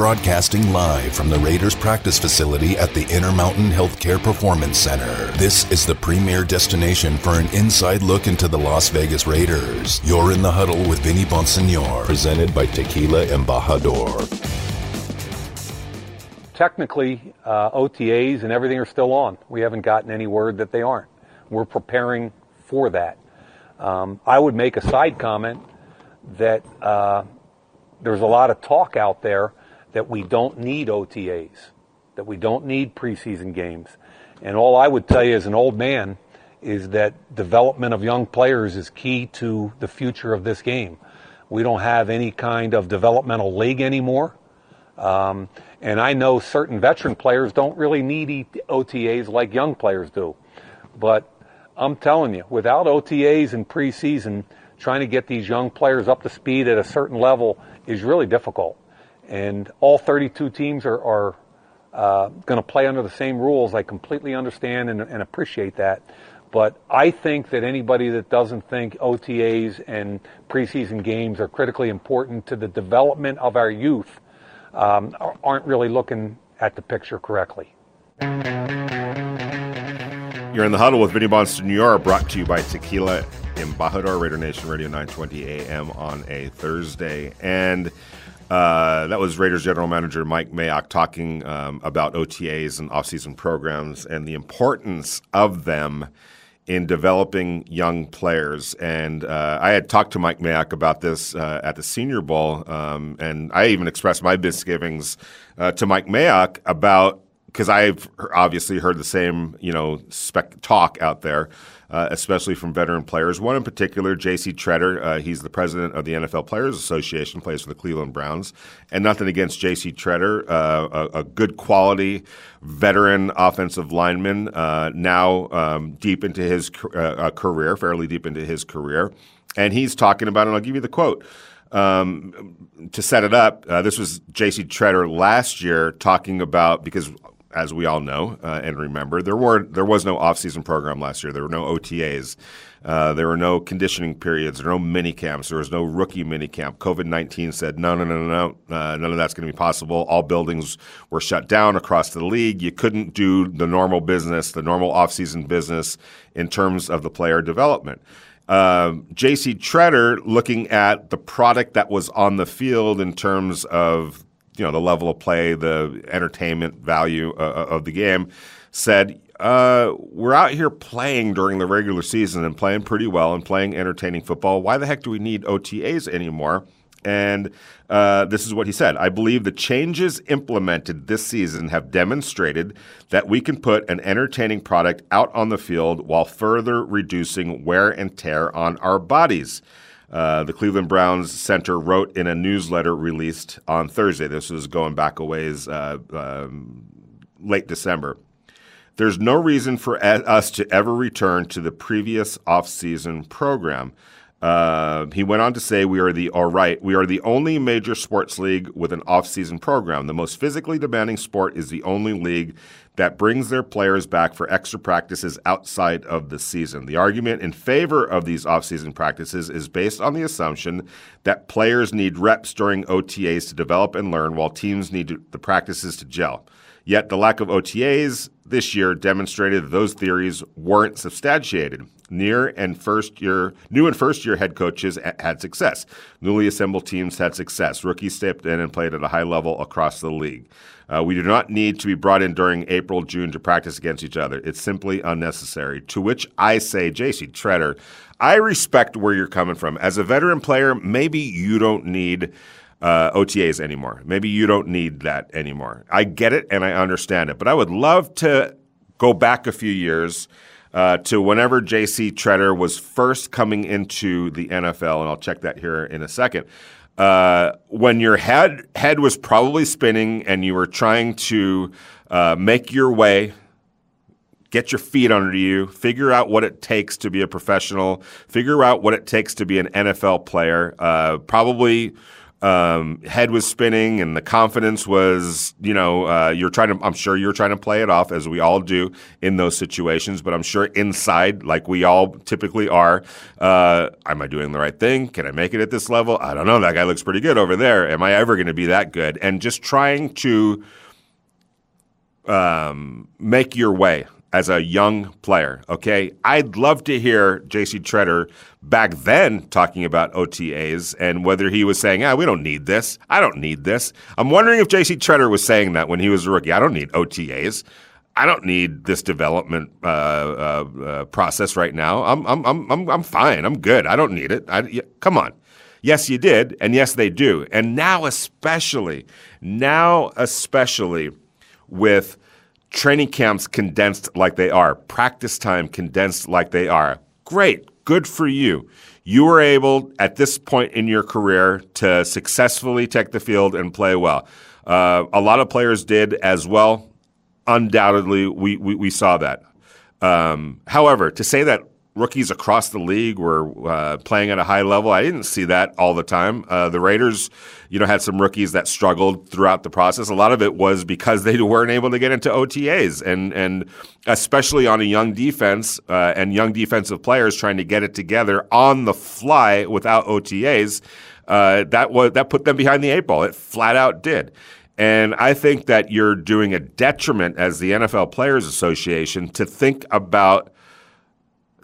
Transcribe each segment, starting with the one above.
broadcasting live from the Raiders practice facility at the Intermountain Healthcare Performance Center. This is the premier destination for an inside look into the Las Vegas Raiders. You're in the huddle with Vinny Bonsignore, presented by Tequila Embajador. Technically, uh, OTAs and everything are still on. We haven't gotten any word that they aren't. We're preparing for that. Um, I would make a side comment that uh, there's a lot of talk out there that we don't need OTAs, that we don't need preseason games. And all I would tell you as an old man is that development of young players is key to the future of this game. We don't have any kind of developmental league anymore. Um, and I know certain veteran players don't really need OTAs like young players do. But I'm telling you, without OTAs and preseason, trying to get these young players up to speed at a certain level is really difficult. And all 32 teams are, are uh, going to play under the same rules. I completely understand and, and appreciate that. But I think that anybody that doesn't think OTAs and preseason games are critically important to the development of our youth um, aren't really looking at the picture correctly. You're in the huddle with Vinny Bonsignore, brought to you by Tequila Embajador, Raider Nation Radio 920 AM on a Thursday. And uh, that was Raiders general manager Mike Mayock talking um, about OTAs and offseason programs and the importance of them in developing young players. And uh, I had talked to Mike Mayock about this uh, at the Senior Bowl, um, and I even expressed my misgivings uh, to Mike Mayock about because I've obviously heard the same, you know, spec talk out there, uh, especially from veteran players. One in particular, J.C. Tretter. Uh, he's the president of the NFL Players Association, plays for the Cleveland Browns. And nothing against J.C. Tretter, uh, a, a, good quality veteran offensive lineman, uh, now um, deep into his uh, career, fairly deep into his career. And he's talking about, and I'll give you the quote. Um, to set it up, uh, this was J.C. Tretter last year talking about because as we all know uh, and remember, there were there was no off-season program last year. There were no OTAs. Uh, there were no conditioning periods. There were no mini camps. There was no rookie mini camp. COVID nineteen said no, no, no, no, no. Uh, none of that's going to be possible. All buildings were shut down across the league. You couldn't do the normal business, the normal off-season business in terms of the player development. Um, J.C. Tretter looking at the product that was on the field in terms of you know the level of play, the entertainment value uh, uh, of the game, said uh, we're out here playing during the regular season and playing pretty well and playing entertaining football. Why the heck do we need OTAs anymore? And uh, this is what he said I believe the changes implemented this season have demonstrated that we can put an entertaining product out on the field while further reducing wear and tear on our bodies. Uh, the Cleveland Browns center wrote in a newsletter released on Thursday. This was going back a ways, uh, um, late December. There's no reason for us to ever return to the previous offseason program. Uh, he went on to say, "We are the all right. We are the only major sports league with an off-season program. The most physically demanding sport is the only league that brings their players back for extra practices outside of the season. The argument in favor of these off-season practices is based on the assumption that players need reps during OTAs to develop and learn, while teams need the practices to gel." Yet the lack of OTAs this year demonstrated those theories weren't substantiated. Near and first year, new and first year head coaches had success. Newly assembled teams had success. Rookies stepped in and played at a high level across the league. Uh, we do not need to be brought in during April, June to practice against each other. It's simply unnecessary. To which I say, JC Tretter, I respect where you're coming from. As a veteran player, maybe you don't need uh, OTAs anymore. Maybe you don't need that anymore. I get it and I understand it, but I would love to go back a few years uh, to whenever J.C. Tretter was first coming into the NFL, and I'll check that here in a second. Uh, when your head head was probably spinning and you were trying to uh, make your way, get your feet under you, figure out what it takes to be a professional, figure out what it takes to be an NFL player. Uh, probably um, head was spinning and the confidence was, you know, uh, you're trying to, I'm sure you're trying to play it off as we all do in those situations, but I'm sure inside, like we all typically are, uh, am I doing the right thing? Can I make it at this level? I don't know. That guy looks pretty good over there. Am I ever going to be that good? And just trying to um, make your way as a young player. Okay, I'd love to hear J.C. Tretter back then talking about OTAs and whether he was saying, "Ah, we don't need this. I don't need this." I'm wondering if J.C. Tretter was saying that when he was a rookie. I don't need OTAs. I don't need this development uh, uh, uh, process right now. I'm, I'm, I'm, I'm fine. I'm good. I don't need it. I, come on. Yes, you did, and yes, they do. And now, especially, now, especially with training camps condensed like they are, practice time condensed like they are. Great, good for you. You were able at this point in your career to successfully take the field and play well. Uh, a lot of players did as well. Undoubtedly, we, we, we saw that. Um, however, to say that rookies across the league were uh, playing at a high level. I didn't see that all the time. Uh, the Raiders, you know, had some rookies that struggled throughout the process. A lot of it was because they weren't able to get into OTAs, and and especially on a young defense uh, and young defensive players trying to get it together on the fly without OTAs. Uh, that was that put them behind the eight ball. It flat out did. And I think that you're doing a detriment as the NFL Players Association to think about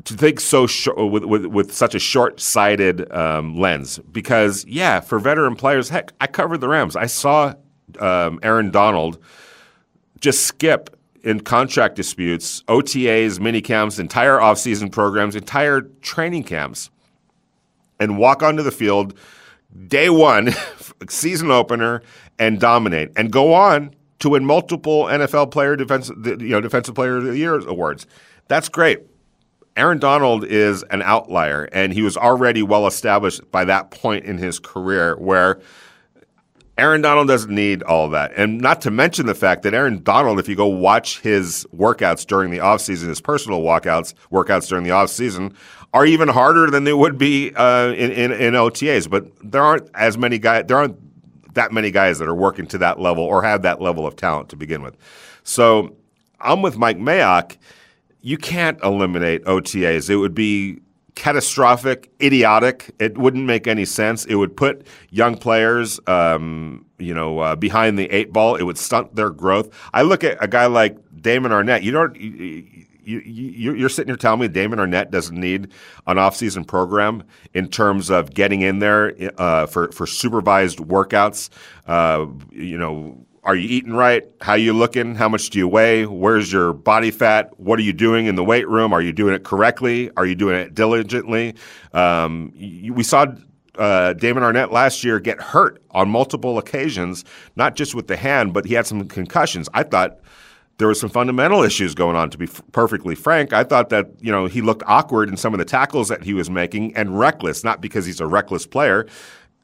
to think so with, with, with such a short sighted um, lens because yeah, for veteran players, heck, I covered the Rams. I saw um, Aaron Donald just skip in contract disputes, OTAs, mini camps, entire offseason programs, entire training camps, and walk onto the field day one, season opener, and dominate, and go on to win multiple NFL player defense, you know, defensive player of the year awards. That's great. Aaron Donald is an outlier, and he was already well established by that point in his career where Aaron Donald doesn't need all that. And not to mention the fact that Aaron Donald, if you go watch his workouts during the offseason, his personal walkouts, workouts during the offseason, are even harder than they would be uh, in, in, in OTAs. But there aren't as many guys, there aren't that many guys that are working to that level or have that level of talent to begin with. So I'm with Mike Mayock you can't eliminate OTAs. It would be catastrophic, idiotic. It wouldn't make any sense. It would put young players, um, you know, uh, behind the eight ball. It would stunt their growth. I look at a guy like Damon Arnette. You don't. You, you, are sitting here telling me Damon Arnette doesn't need an offseason program in terms of getting in there uh, for, for supervised workouts, uh, you know, are you eating right? How you looking? How much do you weigh? Where's your body fat? What are you doing in the weight room? Are you doing it correctly? Are you doing it diligently? Um, we saw uh, Damon Arnette last year get hurt on multiple occasions, not just with the hand, but he had some concussions. I thought there were some fundamental issues going on. To be f- perfectly frank, I thought that you know he looked awkward in some of the tackles that he was making and reckless, not because he's a reckless player.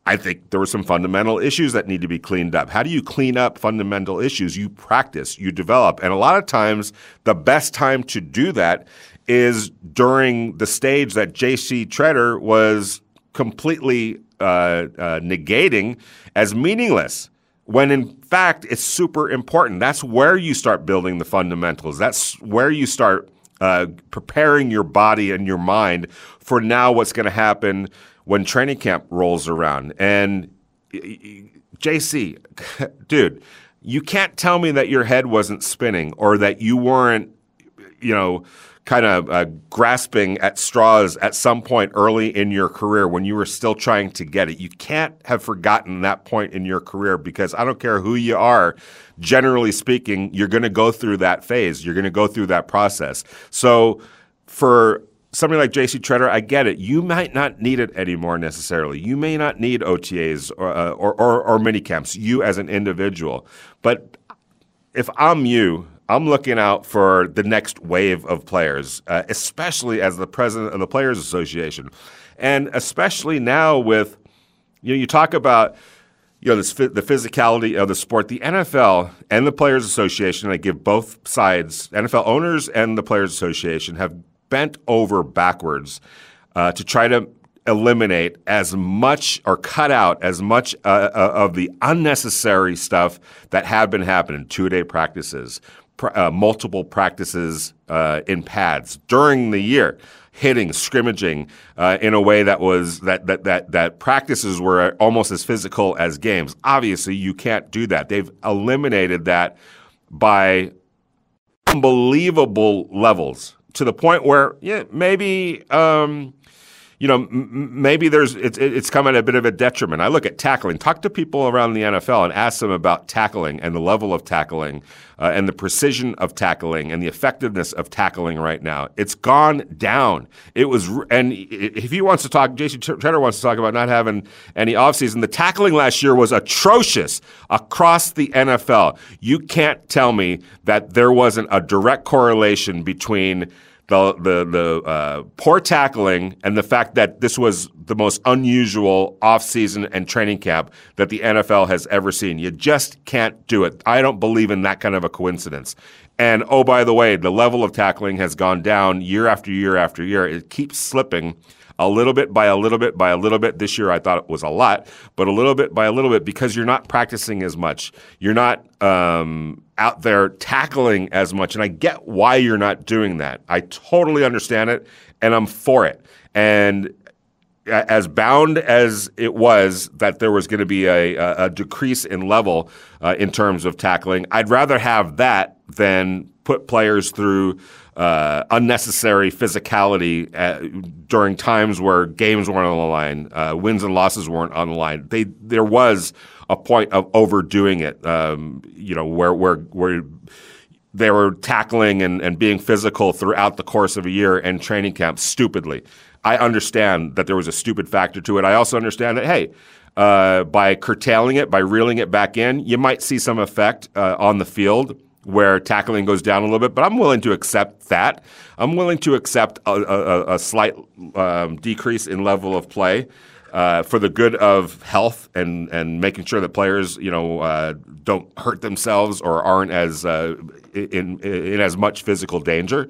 I think there were some fundamental issues that need to be cleaned up. How do you clean up fundamental issues? You practice, you develop. And a lot of times, the best time to do that is during the stage that J.C. Tretter was completely uh, uh, negating as meaningless, when in fact it's super important. That's where you start building the fundamentals. That's where you start uh, preparing your body and your mind for now what's going to happen when training camp rolls around. And JC, dude, you can't tell me that your head wasn't spinning or that you weren't, you know, kind of uh, grasping at straws at some point early in your career when you were still trying to get it. You can't have forgotten that point in your career because I don't care who you are, generally speaking, you're going to go through that phase. You're going to go through that process. So for somebody like JC Tretter, I get it. You might not need it anymore necessarily. You may not need OTAs or, uh, or, or, or mini camps, you as an individual. But if I'm you, I'm looking out for the next wave of players, uh, especially as the president of the Players Association. And especially now with, you know, you talk about, you know, this, the physicality of the sport. The NFL and the Players Association, I give both sides, NFL owners and the Players Association, have bent over backwards uh, to try to eliminate as much or cut out as much uh, uh, of the unnecessary stuff that had been happening two day practices, pr- uh, multiple practices uh, in pads during the year. Hitting, scrimmaging uh, in a way that was that, that that that practices were almost as physical as games. Obviously, you can't do that. They've eliminated that by unbelievable levels to the point where yeah, maybe um, you know, m- maybe there's it's it's come at a bit of a detriment. I look at tackling. Talk to people around the NFL and ask them about tackling and the level of tackling uh, and the precision of tackling and the effectiveness of tackling right now. It's gone down. It was, and if he wants to talk, J.C. Tretter wants to talk about not having any offseason. The tackling last year was atrocious across the NFL. You can't tell me that there wasn't a direct correlation between the the the uh, poor tackling and the fact that this was the most unusual offseason and training camp that the NFL has ever seen. You just can't do it. I don't believe in that kind of a coincidence. And oh, by the way, the level of tackling has gone down year after year after year. It keeps slipping a little bit by a little bit by a little bit. This year I thought it was a lot, but a little bit by a little bit because you're not practicing as much. You're not um, out there tackling as much. And I get why you're not doing that. I totally understand it and I'm for it. And as bound as it was that there was going to be a, a, decrease in level uh, in terms of tackling, I'd rather have that than put players through uh, unnecessary physicality at, uh, during times where games weren't on the line, uh, wins and losses weren't on the line. They there was a point of overdoing it. Um, you know where where where they were tackling and, and being physical throughout the course of a year and training camp stupidly. I understand that there was a stupid factor to it. I also understand that hey. Uh, by curtailing it, by reeling it back in, you might see some effect uh, on the field where tackling goes down a little bit, but I'm willing to accept that. I'm willing to accept a, a, a slight um, decrease in level of play uh, for the good of health and, and making sure that players, you know, uh, don't hurt themselves or aren't as uh, in, in as much physical danger.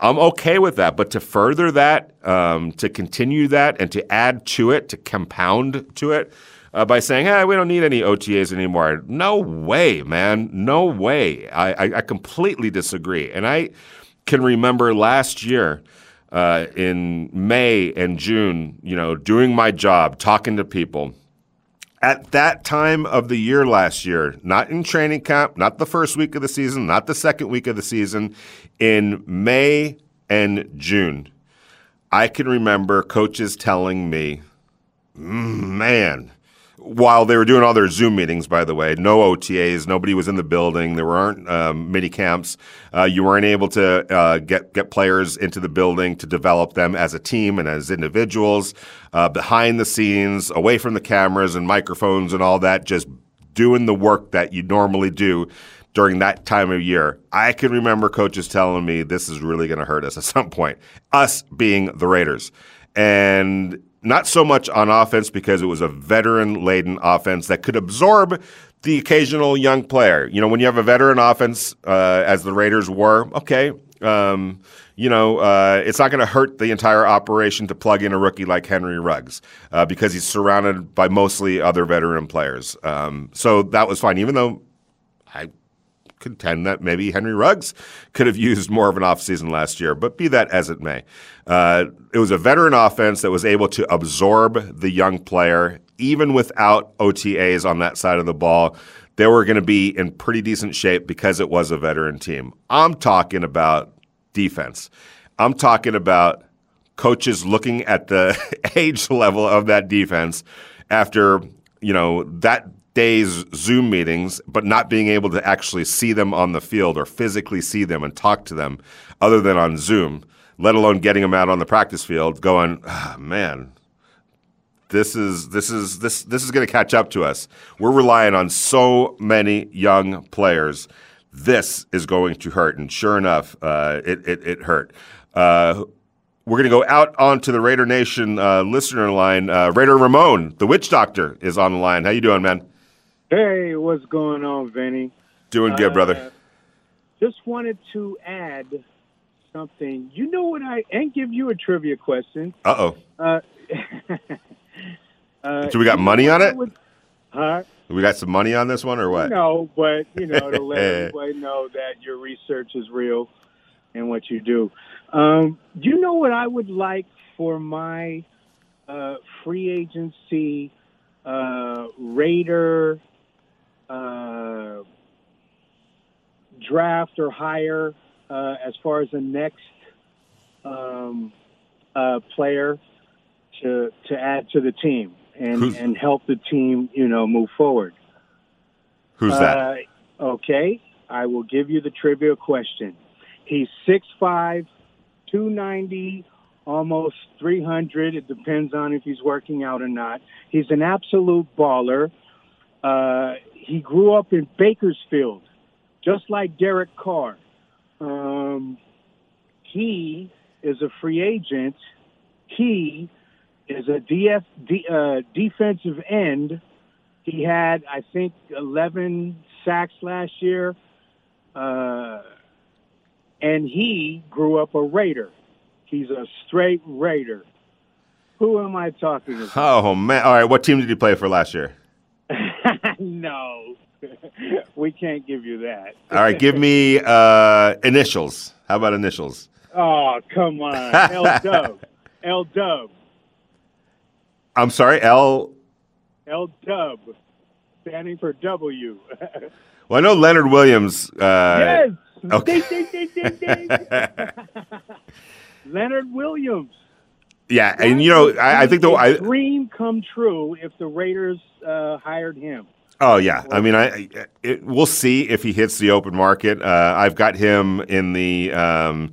I'm okay with that, but to further that, um, to continue that, and to add to it, to compound to it, uh, by saying, "Hey, we don't need any OTAs anymore." No way, man. No way. I, I, I completely disagree. And I can remember last year uh, in May and June, you know, doing my job, talking to people. At that time of the year last year, not in training camp, not the first week of the season, not the second week of the season, in May and June, I can remember coaches telling me, mm, man, while they were doing all their Zoom meetings, by the way, no OTAs, nobody was in the building, there weren't um, mini camps. Uh, you weren't able to uh, get get players into the building to develop them as a team and as individuals, uh, behind the scenes, away from the cameras and microphones and all that, just doing the work that you normally do during that time of year. I can remember coaches telling me this is really going to hurt us at some point. Us being the Raiders. And not so much on offense because it was a veteran laden offense that could absorb the occasional young player. You know, when you have a veteran offense, uh, as the Raiders were, okay, um, you know, uh, it's not going to hurt the entire operation to plug in a rookie like Henry Ruggs uh, because he's surrounded by mostly other veteran players. Um, so that was fine, even though I contend that maybe Henry Ruggs could have used more of an offseason last year, but be that as it may. Uh, it was a veteran offense that was able to absorb the young player, even without OTAs on that side of the ball. They were going to be in pretty decent shape because it was a veteran team. I'm talking about defense. I'm talking about coaches looking at the age level of that defense after you know that days Zoom meetings, but not being able to actually see them on the field or physically see them and talk to them other than on Zoom, let alone getting them out on the practice field, going, oh, man, this is this is this this is going to catch up to us. We're relying on so many young players. This is going to hurt, and sure enough, uh, it, it, it hurt. Uh, we're going to go out onto the Raider Nation uh, listener line. Uh, Raider Ramon, the witch doctor, is on the line. How you doing, man? Hey, what's going on, Vinny? Doing good, uh, brother. Just wanted to add something. You know what I and give you a trivia question. Uh-oh. Uh uh, So we got money on it? would- huh? We got some money on this one or what? No, but you know to let everybody know that your research is real and what you do. Um, do you know what I would like for my uh, free agency uh, Raider uh, draft or hire uh, as far as the next um, uh, player to to add to the team and, Who's- and help the team, you know, move forward. Who's that? Uh, okay, I will give you the trivia question. He's 6'5", 290, almost 300. It depends on if he's working out or not. He's an absolute baller. Uh, he grew up in Bakersfield, just like Derek Carr. Um, he is a free agent. He is a DF, D, uh, defensive end. He had, I think, 11 sacks last year. Uh, and he grew up a Raider. He's a straight Raider. Who am I talking about? Oh man! All right, what team did he play for last year? no, we can't give you that. All right, give me uh, initials. How about initials? Oh, come on. L Dub. L Dub. I'm sorry, L. L Dub. Standing for W. Well, I know Leonard Williams. Uh, yes. okay. Ding, ding, ding, ding, ding. Leonard Williams. Yeah, and you know, I, I think the I, dream come true if the Raiders uh, hired him. Oh yeah, I mean, I it, we'll see if he hits the open market. Uh, I've got him in the. Um,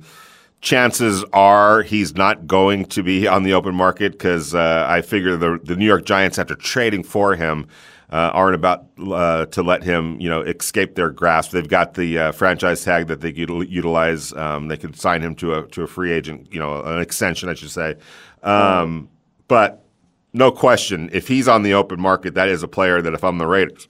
chances are he's not going to be on the open market because uh, I figure the the New York Giants, after trading for him, uh, aren't about uh, to let him, you know, escape their grasp. They've got the uh, franchise tag that they could utilize. Um, they could sign him to a to a free agent, you know, an extension, I should say. Um, but no question, if he's on the open market, that is a player that if I'm the Raiders,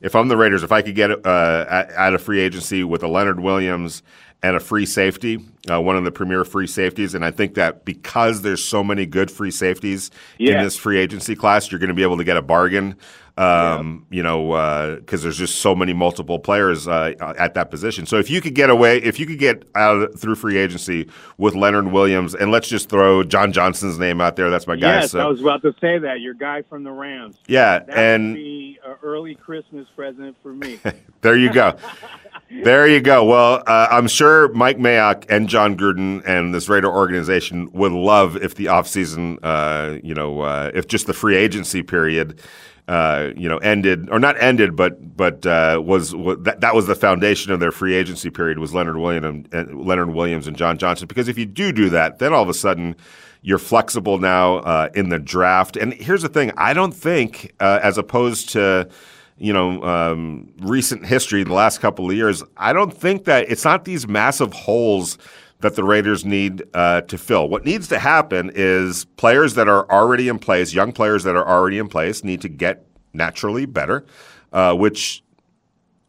if I'm the Raiders, if I could get uh, at, at a free agency with a Leonard Williams and a free safety, uh, one of the premier free safeties, and I think that because there's so many good free safeties in this free agency class, you're going to be able to get a bargain. Um, You know, because there's just so many multiple players uh, at that position. So if you could get away, if you could get out through free agency with Leonard Williams, and let's just throw John Johnson's name out there. That's my guy. yes, so I was about to say that. Your guy from the Rams. yeah, That and would be an early Christmas present for me. There you go. there you go. Well, uh, I'm sure Mike Mayock and Jon Gruden and this Raider organization would love if the offseason, uh, you know, uh, if just the free agency period, uh, you know, ended or not ended, but but uh, was, was that, that was the foundation of their free agency period was Leonard Williams and Leonard Williams and John Johnson. Because if you do do that, then all of a sudden you're flexible now uh, in the draft. And here's the thing: I don't think, uh, as opposed to you know, um, recent history, the last couple of years, I don't think that it's not these massive holes that the Raiders need uh, to fill. What needs to happen is players that are already in place, young players that are already in place, need to get naturally better, uh, which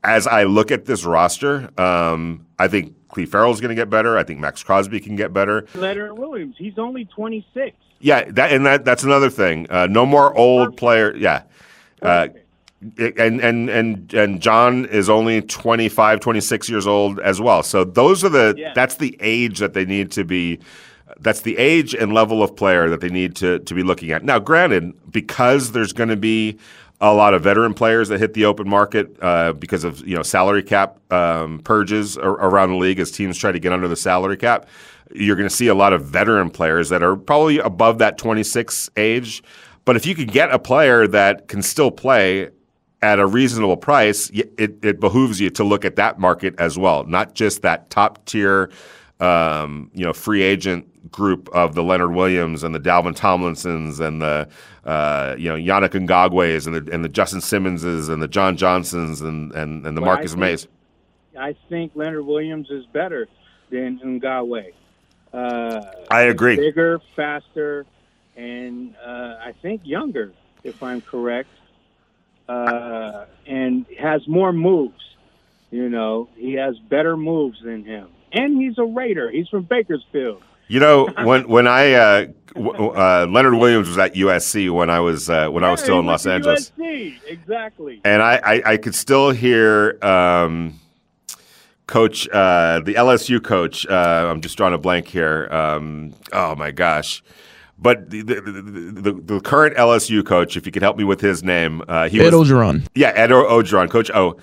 as I look at this roster, um, I think Clelin Ferrell's going to get better. I think Maxx Crosby can get better. Leonard Williams. He's only 26. Yeah, that and that that's another thing. Uh, no more old player. Yeah. Uh, and and and and John is only 25, 26 years old as well. So those are the Yeah. that's the age that they need to be that's the age and level of player that they need to to be looking at. Now, granted, because there's going to be a lot of veteran players that hit the open market uh, because of you know salary cap um, purges ar- around the league as teams try to get under the salary cap. You're going to see a lot of veteran players that are probably above that 26 age. But if you could get a player that can still play at a reasonable price, it, it behooves you to look at that market as well, not just that top tier, um, you know, free agent group of the Leonard Williams and the Dalvin Tomlinsons and the uh, you know Yannick Ngakoue's and the and the Justin Simmonses and the John Johnsons and and, and the I Marcus think- Mays. I think Leonard Williams is better than Ngakoue. Uh, I agree. Bigger, faster, and uh, I think younger, if I'm correct, has more moves. You know, he has better moves than him, and he's a Raider. He's from Bakersfield. You know, when when I uh, Leonard Williams was at USC when I was uh, when yeah, I was still in Los Angeles. USC. Exactly. And I, I, I could still hear um, coach, uh, the LSU coach. Uh, I'm just drawing a blank here. Um, oh my gosh. But the, the, the, the, current LSU coach, if you could help me with his name, uh, he Ed was Orgeron. Yeah, Ed Orgeron, Coach O.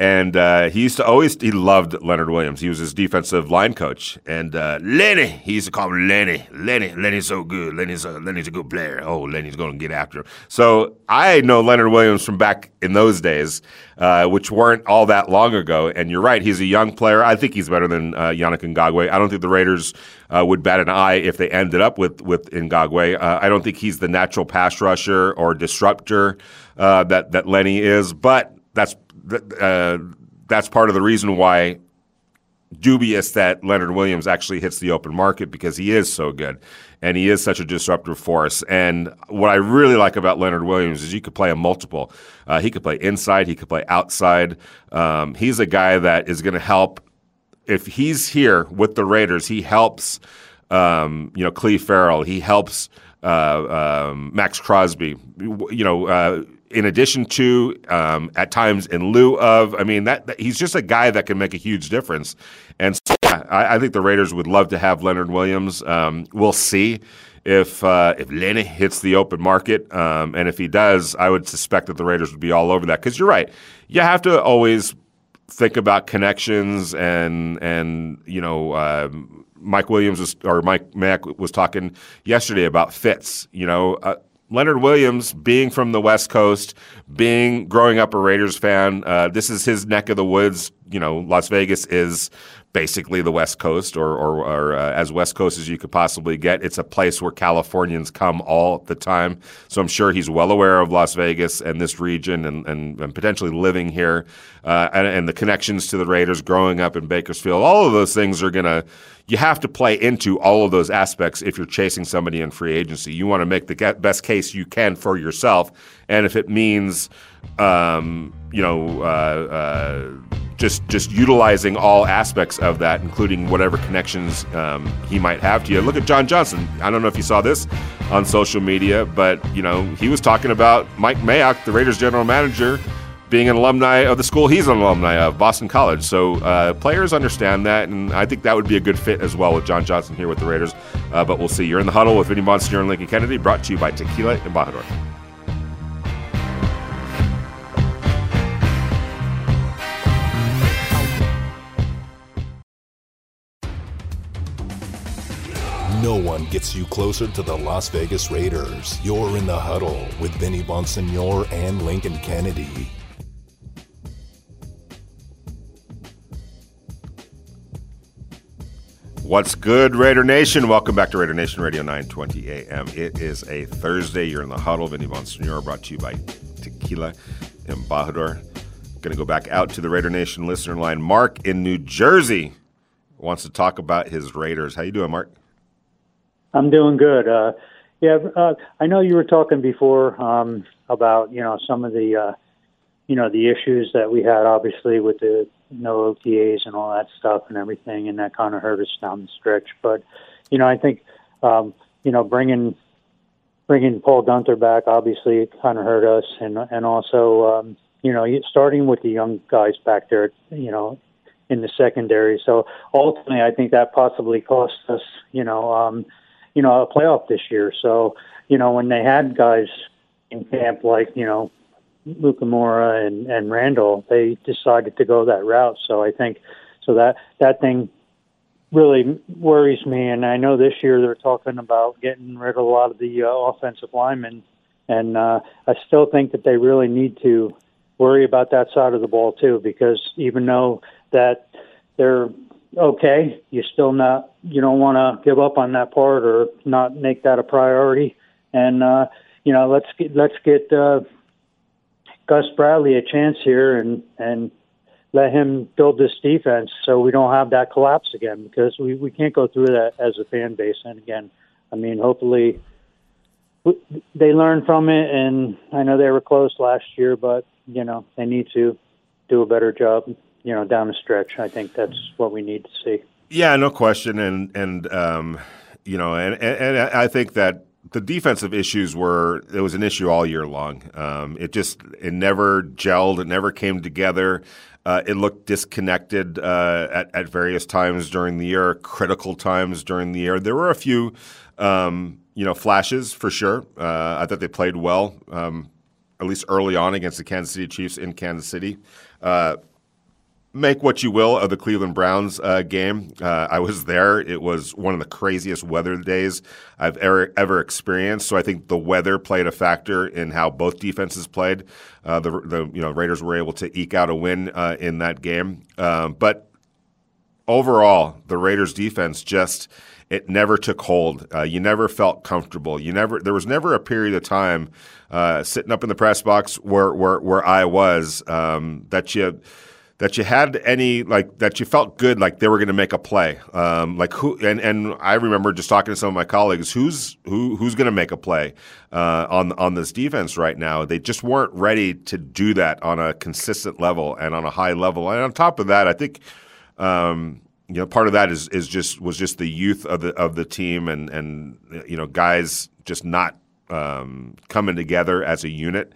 And uh, he used to always he loved Leonard Williams. He was his defensive line coach. And uh, Lenny, he used to call him Lenny. Lenny, Lenny's so good. Lenny's a, Lenny's a good player. Oh, Lenny's going to get after him. So I know Leonard Williams from back in those days, uh, which weren't all that long ago. And you're right, he's a young player. I think he's better than uh, Yannick Ngakoue. I don't think the Raiders uh, would bat an eye if they ended up with with Ngakoue. Uh, I don't think he's the natural pass rusher or disruptor uh, that that Lenny is, but that's uh, that's part of the reason why dubious that Leonard Williams actually hits the open market because he is so good and he is such a disruptive force. And what I really like about Leonard Williams is you could play a multiple. Uh, he could play inside, he could play outside. Um, he's a guy that is going to help. If he's here with the Raiders, he helps. Um, you know, Clelin Ferrell. He helps uh, um, Maxx Crosby. You know uh, in addition to, um, at times in lieu of. I mean, that, that, he's just a guy that can make a huge difference. And so, yeah, I, I, think the Raiders would love to have Leonard Williams. Um, we'll see if uh, if Lenny hits the open market, um, and if he does, I would suspect that the Raiders would be all over that. Because you're right, you have to always think about connections and and you know. Uh, Mike Williams was, or Mike Mack was talking yesterday about fits. You know, uh, Leonard Williams, being from the West Coast, being growing up a Raiders fan, uh, this is his neck of the woods. You know, Las Vegas is basically the West Coast, or, or, or uh, as West Coast as you could possibly get. It's a place where Californians come all the time. So I'm sure he's well aware of Las Vegas and this region and, and, and potentially living here uh, and, and the connections to the Raiders growing up in Bakersfield. All of those things are going to, you have to play into all of those aspects if you're chasing somebody in free agency. You want to make the best case you can for yourself. And if it means, um, you know, uh, uh, just just utilizing all aspects of that, including whatever connections um, he might have to you. Look at John Johnson. I don't know if you saw this on social media, but you know he was talking about Mike Mayock, the Raiders general manager, being an alumni of the school he's an alumni of, Boston College. So uh, players understand that, and I think that would be a good fit as well with John Johnson here with the Raiders. Uh, but we'll see. You're in the huddle with Vinny Bonsignore and Lincoln Kennedy, brought to you by Tequila Embajador. No one gets you closer to the Las Vegas Raiders. You're in the huddle with Vinny Bonsignore and Lincoln Kennedy. What's good, Raider Nation? Welcome back to Raider Nation Radio 920 AM. It is a Thursday. You're in the huddle. Vinny Bonsignore brought to you by Tequila Embajador. Going to go back out to the Raider Nation listener line. Mark in New Jersey wants to talk about his Raiders. How you doing, Mark? I'm doing good. Uh, yeah, uh, I know you were talking before um, about you know some of the uh, you know the issues that we had, obviously with the no OTAs and all that stuff and everything, and that kind of hurt us down the stretch. But you know, I think um, you know bringing bringing Paul Guenther back obviously it kind of hurt us, and and also um, you know starting with the young guys back there, you know. In the secondary, so ultimately, I think that possibly cost us, you know, um, you know, a playoff this year. So, you know, when they had guys in camp like, you know, Mukamura and, and Randall, they decided to go that route. So I think so that that thing really worries me. And I know this year they're talking about getting rid of a lot of the uh, offensive linemen, and uh, I still think that they really need to worry about that side of the ball too, because even though that they're okay. You still not you don't want to give up on that part or not make that a priority. And uh, you know, let's get let's get uh, Gus Bradley a chance here and and let him build this defense so we don't have that collapse again because we we can't go through that as a fan base. And again, I mean, hopefully they learn from it. And I know they were close last year, but you know they need to do a better job you know, down the stretch. I think that's what we need to see. Yeah, no question. And and um, you know, and, and, and I think that the defensive issues were it was an issue all year long. Um, it just it never gelled. It never came together. Uh, it looked disconnected uh, at, at various times during the year, critical times during the year. There were a few, um, you know, flashes for sure. Uh, I thought they played well, um, at least early on against the Kansas City Chiefs in Kansas City. Make what you will of the Cleveland Browns uh, game. Uh, I was there. It was one of the craziest weather days I've ever ever experienced. So I think the weather played a factor in how both defenses played. Uh, the, the you know Raiders were able to eke out a win uh, in that game, um, but overall, the Raiders defense just it never took hold. Uh, you never felt comfortable. You never there was never a period of time uh, sitting up in the press box where where, where I was um, that you that you had any like that you felt good like they were going to make a play. Um, like who and, and I remember just talking to some of my colleagues who's who who's going to make a play uh, on on this defense right now? They just weren't ready to do that on a consistent level and on a high level. And on top of that I think um, you know part of that is is just was just the youth of the of the team and and you know guys just not um, coming together as a unit.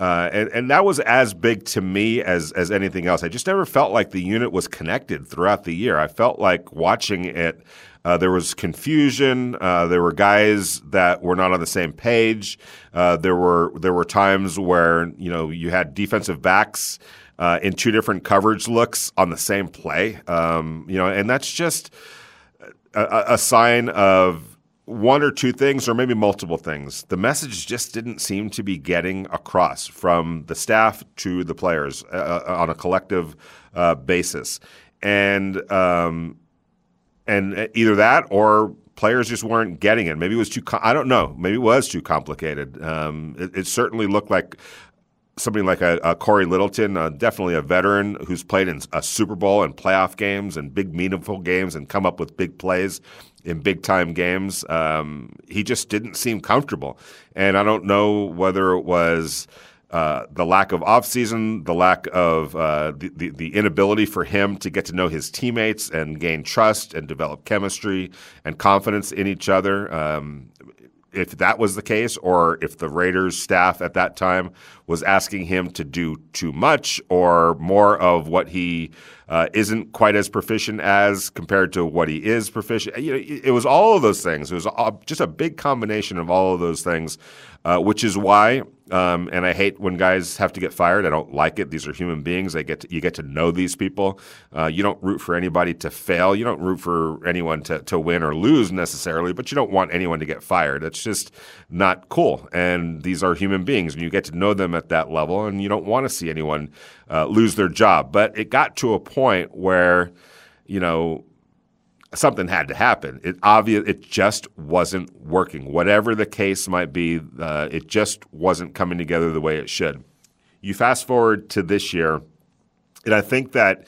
Uh, and, and that was as big to me as, as anything else. I just never felt like the unit was connected throughout the year. I felt like watching it, uh, there was confusion. Uh, there were guys that were not on the same page. Uh, there were there were times where you know you had defensive backs uh, in two different coverage looks on the same play. Um, you know, and that's just a, a sign of one or two things, or maybe multiple things. The message just didn't seem to be getting across from the staff to the players uh, uh on a collective uh, basis, and um, and either that or players just weren't getting it. Maybe it was too. I don't know. Maybe it was too complicated. Um, it, it, certainly looked like somebody like a, a Cory Littleton, uh, definitely a veteran who's played in a Super Bowl and playoff games and big meaningful games and come up with big plays in big time games. Um, he just didn't seem comfortable, and I don't know whether it was. Uh, the lack of offseason, the lack of uh, the, the, the, inability for him to get to know his teammates and gain trust and develop chemistry and confidence in each other. Um, if that was the case, or if the Raiders staff at that time was asking him to do too much or more of what he uh, isn't quite as proficient as compared to what he is proficient. You know, it was all of those things. It was just a big combination of all of those things, uh, which is why um, and I hate when guys have to get fired. I don't like it. These are human beings. They get to, you get to know these people. Uh, you don't root for anybody to fail. You don't root for anyone to, to win or lose necessarily, but you don't want anyone to get fired. It's just not cool. And these are human beings, and you get to know them at that level, and you don't want to see anyone uh, lose their job. But it got to a point where, you know, something had to happen. It obvious it just wasn't working. Whatever the case might be, uh, it just wasn't coming together the way it should. You fast forward to this year, and I think that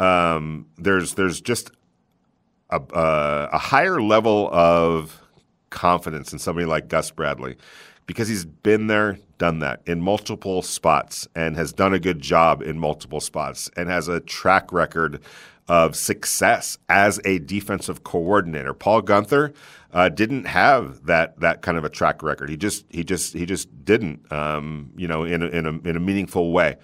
um, there's there's just a, uh, a higher level of confidence in somebody like Gus Bradley because he's been there, done that in multiple spots, and has done a good job in multiple spots, and has a track record of success as a defensive coordinator. Paul Guenther uh, didn't have that that kind of a track record. He just he just he just didn't, um, you know, in a, in a in a meaningful way.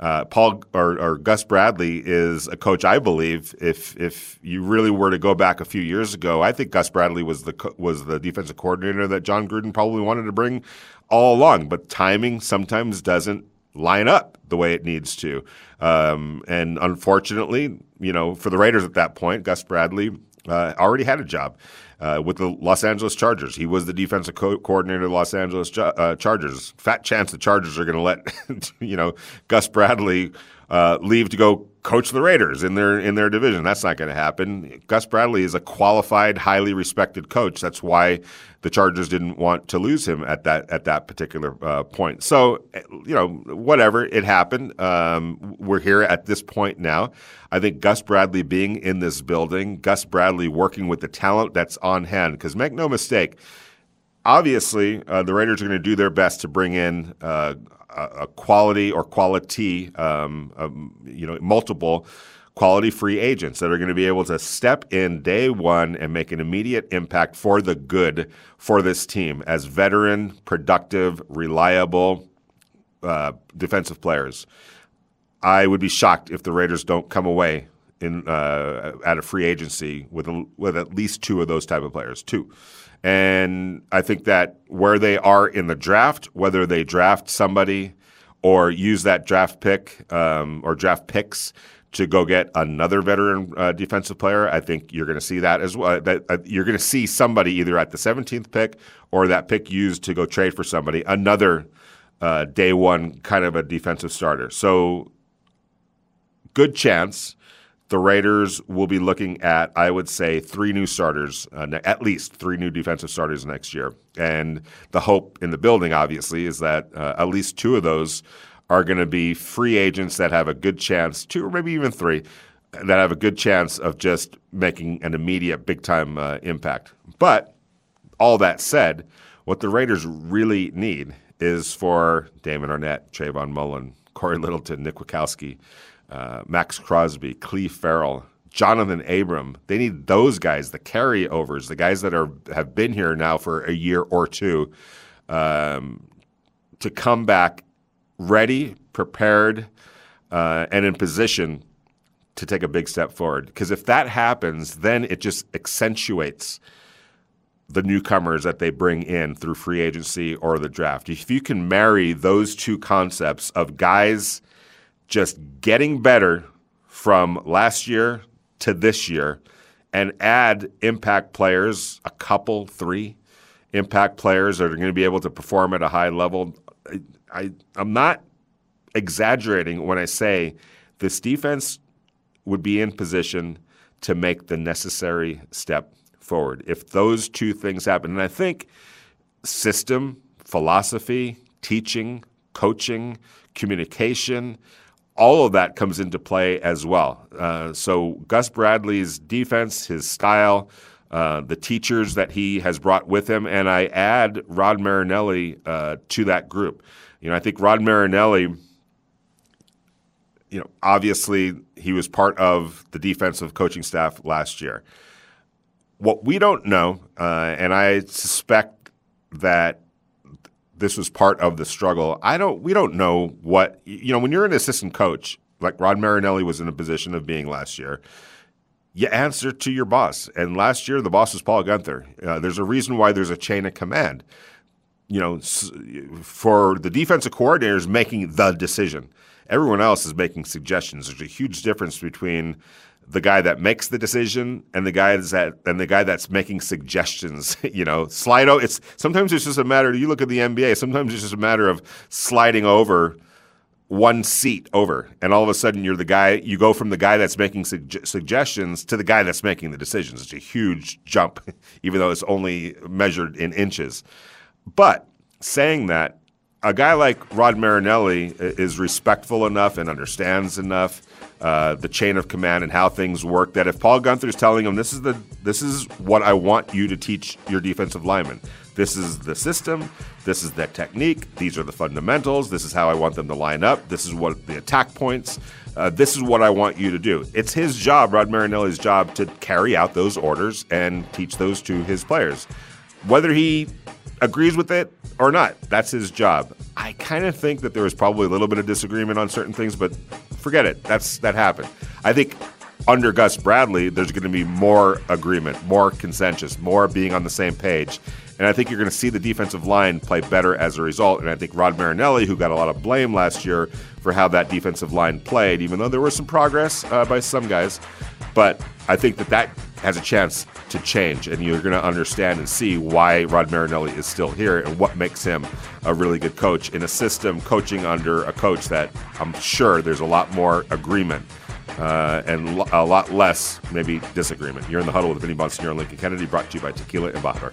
Uh, Paul or, or, Gus Bradley is a coach. I believe if if you really were to go back a few years ago, I think Gus Bradley was the was the defensive coordinator that Jon Gruden probably wanted to bring all along. But timing sometimes doesn't line up the way it needs to. Um, and unfortunately, you know, for the Raiders at that point, Gus Bradley uh, already had a job uh, with the Los Angeles Chargers. He was the defensive co- coordinator of the Los Angeles uh, Chargers. Fat chance the Chargers are going to let you know Gus Bradley uh, leave to go coach the Raiders in their in their division. That's not going to happen. Gus Bradley is a qualified, highly respected coach. That's why the Chargers didn't want to lose him at that at that particular uh, point. So, you know, whatever it happened. Um, we're here at this point now. I think Gus Bradley being in this building, Gus Bradley working with the talent that's on hand. Because make no mistake obviously, uh, the Raiders are going to do their best to bring in uh, a quality or quality, um, um, you know, multiple quality free agents that are going to be able to step in day one and make an immediate impact for the good for this team as veteran, productive, reliable uh, defensive players. I would be shocked if the Raiders don't come away in uh, at a free agency with a, with at least two of those type of players. Two. And I think that where they are in the draft, whether they draft somebody or use that draft pick um, or draft picks to go get another veteran uh, defensive player, I think you're going to see that as well. That uh, you're going to see somebody either at the 17th pick or that pick used to go trade for somebody, another uh, day one kind of a defensive starter. So good chance the Raiders will be looking at, I would say, three new starters, uh, at least three new defensive starters next year. And the hope in the building, obviously, is that uh, at least two of those are going to be free agents that have a good chance, two or maybe even three, that have a good chance of just making an immediate big time uh, impact. But all that said, what the Raiders really need is for Damon Arnette, Trayvon Mullen, Cory Littleton, Nick Kwiatkowski, uh, Maxx Crosby, Clelin Ferrell, Johnathan Abram. They need those guys, the carryovers, the guys that are have been here now for a year or two, um, to come back ready, prepared, uh, and in position to take a big step forward. Because if that happens, then it just accentuates the newcomers that they bring in through free agency or the draft. If you can marry those two concepts of guys just getting better from last year to this year and add impact players, a couple, three impact players that are going to be able to perform at a high level. I, am not exaggerating when I say this defense would be in position to make the necessary step forward. If those two things happen, and I think system, philosophy, teaching, coaching, communication, all of that comes into play as well. Uh, so Gus Bradley's defense, his style, uh, the teachers that he has brought with him, and I add Rod Marinelli uh, to that group. You know, I think Rod Marinelli. You know, obviously he was part of the defensive coaching staff last year. What we don't know, uh, and I suspect that this was part of the struggle. I don't. We don't know what you know when you're an assistant coach like Rod Marinelli was in a position of being last year. You answer to your boss, and last year the boss was Paul Guenther. Uh, there's a reason why there's a chain of command. You know, for the defensive coordinators making the decision, everyone else is making suggestions. There's a huge difference between the guy that makes the decision and the guy that and the guy that's making suggestions. you know, slide over. It's sometimes it's just a matter. You look at the NBA. Sometimes it's just a matter of sliding over one seat over, and all of a sudden you're the guy. You go from the guy that's making suggestions to the guy that's making the decisions. It's a huge jump, even though it's only measured in inches. But saying that, a guy like Rod Marinelli is respectful enough and understands enough uh, the chain of command and how things work. That if Paul Guenther is telling him this is the this is what I want you to teach your defensive linemen. This is the system. This is the technique. These are the fundamentals. This is how I want them to line up. This is what the attack points. Uh, this is what I want you to do. It's his job, Rod Marinelli's job, to carry out those orders and teach those to his players. Whether he agrees with it or not, that's his job. I kind of think that there was probably a little bit of disagreement on certain things, but forget it. That's that happened. I think under Gus Bradley, there's going to be more agreement, more consensus, more being on the same page. And I think you're going to see the defensive line play better as a result. And I think Rod Marinelli, who got a lot of blame last year for how that defensive line played, even though there was some progress uh, by some guys, but I think that that has a chance to change, and you're going to understand and see why Rod Marinelli is still here and what makes him a really good coach in a system coaching under a coach that I'm sure there's a lot more agreement uh, and a lot less maybe disagreement. You're in the huddle with Vinny Bonsignore and Lincoln Kennedy, brought to you by Tequila and Embajador.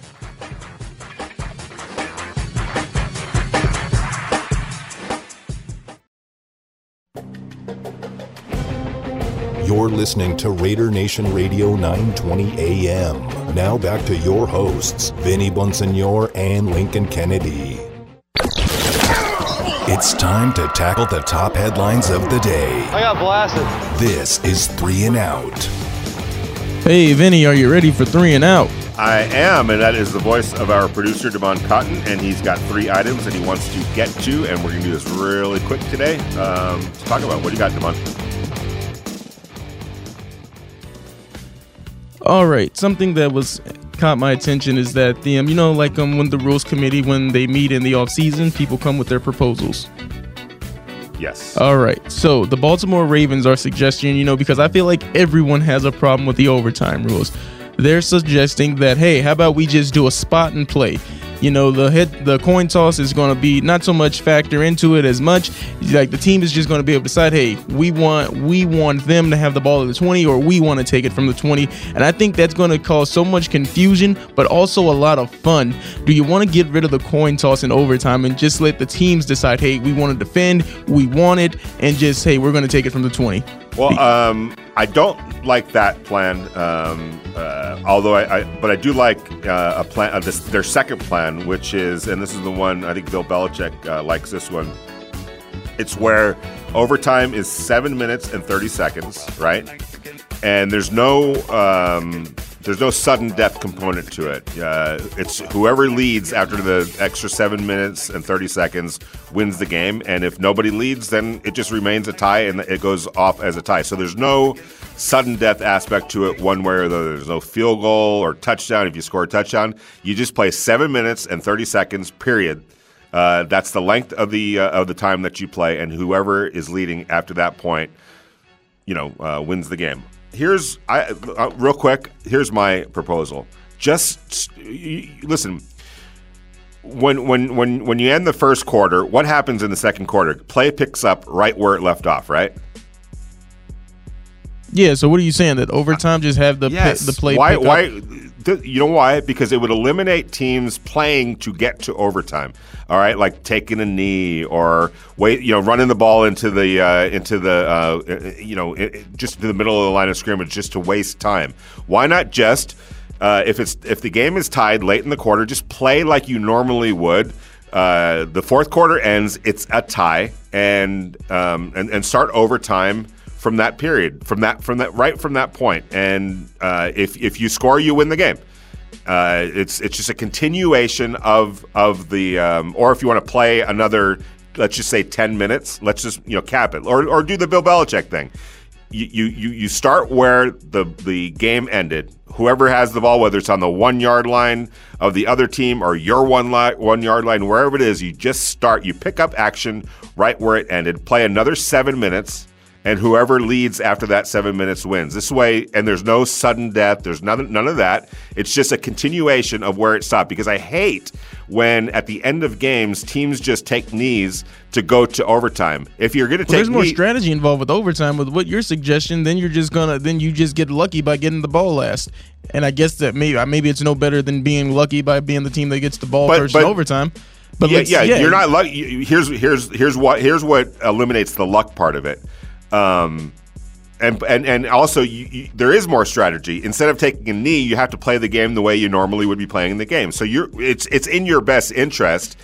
You're listening to Raider Nation Radio 920 AM. Now back to your hosts, Vinny Bonsignore and Lincoln Kennedy. It's time to tackle the top headlines of the day. I got blasted. This is Three and Out. Hey, Vinny, are you ready for three and out? I am, and that is the voice of our producer, Devon Cotton, and he's got three items that he wants to get to, and we're going to do this really quick today. Um, to talk about what do you got, Devon? All right, something that was caught my attention is that the um, you know like um when the rules committee when they meet in the off season, people come with their proposals. Yes. All right, so the Baltimore Ravens are suggesting you know because I feel like everyone has a problem with the overtime rules. They're suggesting that hey, how about we just do a spot and play? You know the hit the coin toss is going to be not so much factor into it as much. Like the team is just going to be able to decide hey we want we want them to have the ball at the 20 or we want to take it from the 20 and i think that's going to cause so much confusion but also a lot of fun. Do you want to get rid of the coin toss in overtime and just let the teams decide hey we want to defend we want it and just hey we're going to take it from the 20 well um I don't like that plan. Um, uh, although I, I, but I do like uh, a plan. Uh, this, their second plan, which is, and this is the one I think Bill Belichick uh, likes. This one. It's where overtime is seven minutes and thirty seconds, right? And there's no um, there's no sudden death component to it. Uh, it's whoever leads after the extra seven minutes and 30 seconds wins the game. And if nobody leads, then it just remains a tie and it goes off as a tie. So there's no sudden death aspect to it one way or the other. There's no field goal or touchdown. If you score a touchdown, you just play seven minutes and 30 seconds, period. Uh, that's the length of the uh, of the time that you play, and whoever is leading after that point, you know, uh, wins the game here's I uh, real quick. Here's my proposal. Just listen. When when when when you end the first quarter, what happens in the second quarter? Play picks up right where it left off, right? Yeah. So what are you saying that overtime just have the yes. the play? Why? why? You know why? Because it would eliminate teams playing to get to overtime. All right, like taking a knee or wait, you know, running the ball into the uh, into the uh, you know just to the middle of the line of scrimmage just to waste time. Why not just uh, if it's if the game is tied late in the quarter, just play like you normally would. Uh, the fourth quarter ends, it's a tie, and um, and and start overtime from that period, from that from that right from that point. And uh, if if you score, you win the game. Uh, it's it's just a continuation of of the um, or if you want to play another, let's just say ten minutes. Let's just you know cap it or or do the Bill Belichick thing. You you you start where the the game ended. Whoever has the ball, whether it's on the one yard line of the other team or your one one yard line, wherever it is, you just start. You pick up action right where it ended. Play another seven minutes and whoever leads after that seven minutes wins. This way, and there's no sudden death. There's none, none of that. It's just a continuation of where it stopped. Because I hate when at the end of games teams just take knees to go to overtime. If you're going to well, take, there's more strategy involved with overtime. With what your suggestion, then you're just gonna then you just get lucky by getting the ball last. And I guess that maybe maybe it's no better than being lucky by being the team that gets the ball but, first but, in overtime. But yeah, yeah, yeah, you're not lucky. Here's here's here's what here's what eliminates the luck part of it um, and and and also, you, you, there is more strategy. Instead of taking a knee, you have to play the game the way you normally would be playing the game. So you're it's it's in your best interest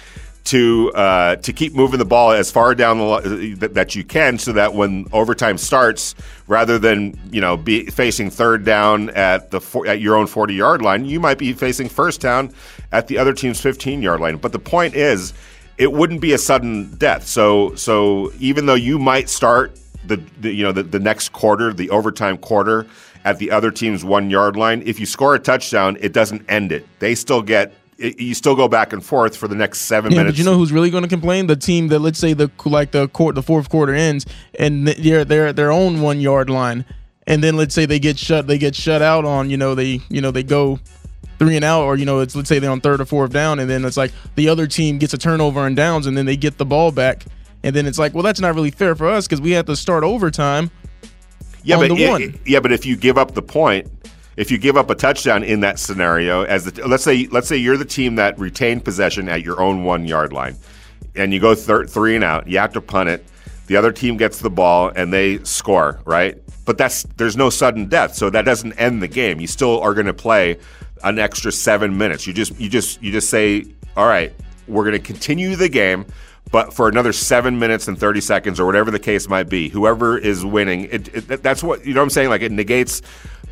to uh, to keep moving the ball as far down the that, that you can, so that when overtime starts, rather than you know be facing third down at the at your own forty yard line, you might be facing first down at the other team's fifteen yard line. But the point is, it wouldn't be a sudden death. So so even though you might start the, the you know the, the next quarter, the overtime quarter, at the other team's one yard line. If you score a touchdown, it doesn't end it. They still get it, you still go back and forth for the next seven yeah, minutes. But you know who's really going to complain? The team that let's say the like the court the fourth quarter ends and they're they're their own one yard line, and then let's say they get shut they get shut out on you know they you know they go three and out or you know it's let's say they're on third or fourth down and then it's like the other team gets a turnover and downs and then they get the ball back and then it's like, well, that's not really fair for us because we have to start overtime. Yeah, but it, yeah, but if you give up the point, if you give up a touchdown in that scenario, as the let's say let's say you're the team that retained possession at your own one yard line, and you go thir- three and out, you have to punt it. The other team gets the ball and they score, right? but that's there's no sudden death, so that doesn't end the game. You still are going to play an extra seven minutes. You just you just you just say, all right, we're going to continue the game, but for another seven minutes and thirty seconds or whatever the case might be, whoever is winning, it, it, that's what you know. what I'm saying like it negates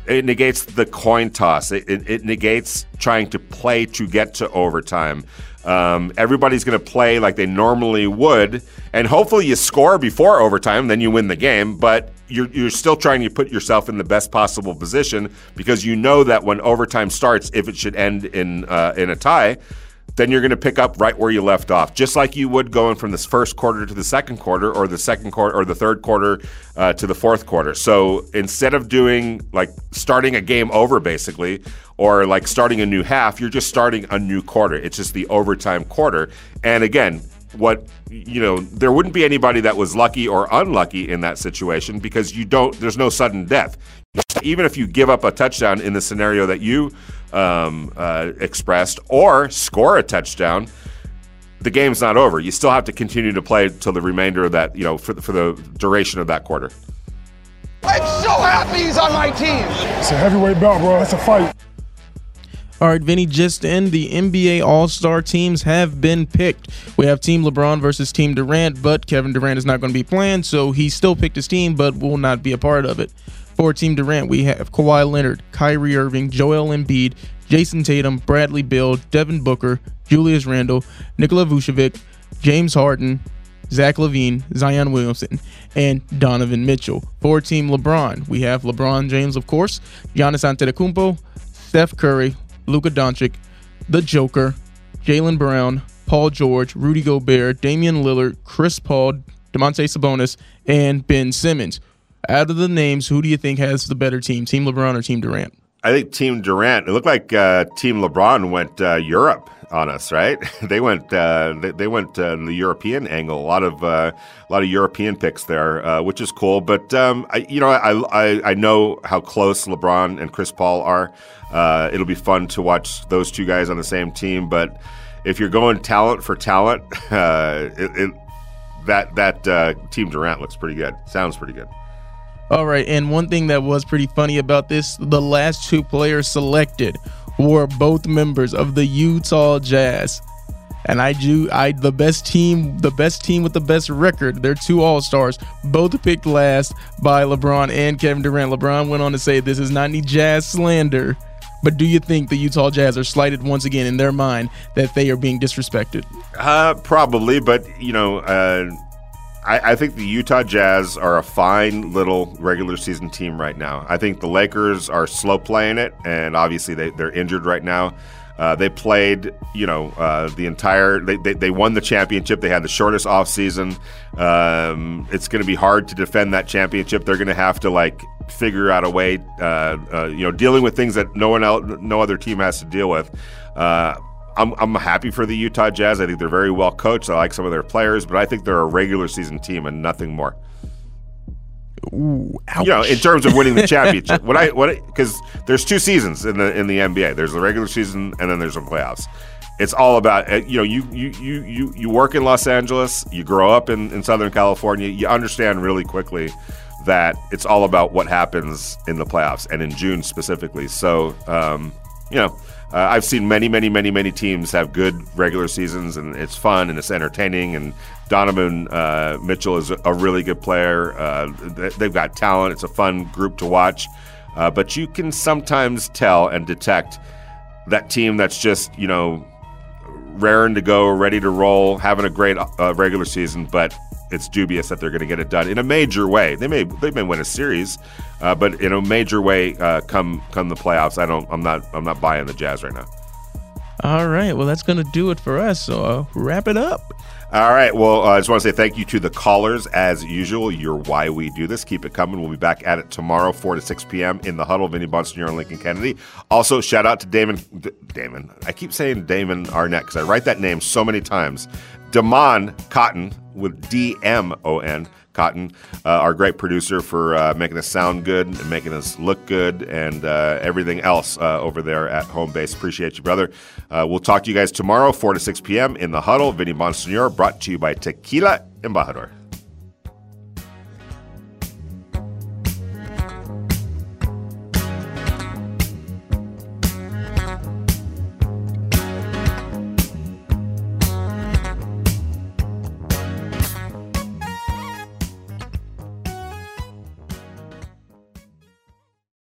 it negates the coin toss. It, it, it negates trying to play to get to overtime. Um, everybody's going to play like they normally would, and hopefully you score before overtime, then you win the game. But you're, you're still trying to put yourself in the best possible position because you know that when overtime starts, if it should end in uh, in a tie, then you're going to pick up right where you left off, just like you would going from this first quarter to the second quarter, or the second quarter, or the third quarter uh, to the fourth quarter. So instead of doing like starting a game over, basically, or like starting a new half, you're just starting a new quarter. It's just the overtime quarter. And again, what you know, there wouldn't be anybody that was lucky or unlucky in that situation because you don't. There's no sudden death. Even if you give up a touchdown in the scenario that you um, uh, expressed or score a touchdown, the game's not over. You still have to continue to play till the remainder of that, you know, for, for the duration of that quarter. I'm so happy he's on my team. It's a heavyweight belt, bro. It's a fight. All right, Vinny, just in the NBA All Star teams have been picked. We have Team LeBron versus Team Durant, but Kevin Durant is not going to be playing, so he still picked his team, but will not be a part of it. For Team Durant, we have Kawhi Leonard, Kyrie Irving, Joel Embiid, Jayson Tatum, Bradley Beal, Devin Booker, Julius Randle, Nikola Vucevic, James Harden, Zach LaVine, Zion Williamson, and Donovan Mitchell. For Team LeBron, we have LeBron James, of course, Giannis Antetokounmpo, Steph Curry, Luka Doncic, the Joker, Jaylen Brown, Paul George, Rudy Gobert, Damian Lillard, Chris Paul, Domantas Sabonis, and Ben Simmons. Out of the names, who do you think has the better team, Team LeBron or Team Durant? I think Team Durant. It looked like uh, Team LeBron went uh, Europe on us, right? they went uh, they, they, went uh, the European angle. A lot of uh, a lot of European picks there, uh, which is cool. But um, I, you know, I, I, I know how close LeBron and Chris Paul are. it'll be fun to watch those two guys on the same team. But if you're going talent for talent, it, it, that that Team Durant looks pretty good. Sounds pretty good. All right, and one thing that was pretty funny about this, the last two players selected were both members of the Utah Jazz. And I do I the best team, the best team with the best record. They're two all-stars, both picked last by LeBron and Kevin Durant. LeBron went on to say this is not any jazz slander. But do you think the Utah Jazz are slighted once again in their mind that they are being disrespected? Uh, probably, but you know, uh, I, I, think the Utah Jazz are a fine little regular season team right now. I think the Lakers are slow playing it, and obviously they, they're injured right now. Uh, they played, you know, uh, the entire. They, they, they, won the championship. They had the shortest offseason. Um, it's going to be hard to defend that championship. They're going to have to like figure out a way, uh, uh, you know, dealing with things that no one else, no other team has to deal with. I'm, I'm happy for the Utah Jazz. I think they're very well coached. I like some of their players, but I think they're a regular season team and nothing more. Ooh, you know, in terms of winning the championship, what I what because there's two seasons in the in the NBA. There's the regular season and then there's the playoffs. It's all about uh, you know you you you you you work in Los Angeles, you grow up in in Southern California, you understand really quickly that it's all about what happens in the playoffs and in June specifically. So um, you know uh, I've seen many, many, many, many teams have good regular seasons, and it's fun and it's entertaining. And Donovan uh, Mitchell is a really good player. Uh, they've got talent. It's a fun group to watch. Uh, but you can sometimes tell and detect that team that's just, you know, raring to go, ready to roll, having a great uh, regular season, but it's dubious that they're going to get it done in a major way. They may they may win a series, uh, but in a major way, uh, come come the playoffs, I don't. I'm not. I'm not buying the Jazz right now. All right. Well, that's going to do it for us. So uh, wrap it up. All right. Well, uh, I just want to say thank you to the callers as usual. You're why we do this. Keep it coming. We'll be back at it tomorrow, 4 to 6 p.m. in the huddle. Vinny Bonsignore and Lincoln Kennedy. Also, shout out to Damon. D- Damon. I keep saying Damon Arnette because I write that name so many times. Damon Cotton with D M O N Cotton, uh, our great producer for uh, making us sound good and making us look good and uh, everything else uh, over there at home base. Appreciate you, brother. Uh, we'll talk to you guys tomorrow, 4 to 6 p.m. in the huddle. Vinny Bonsignore, brought to you by Tequila Embajador.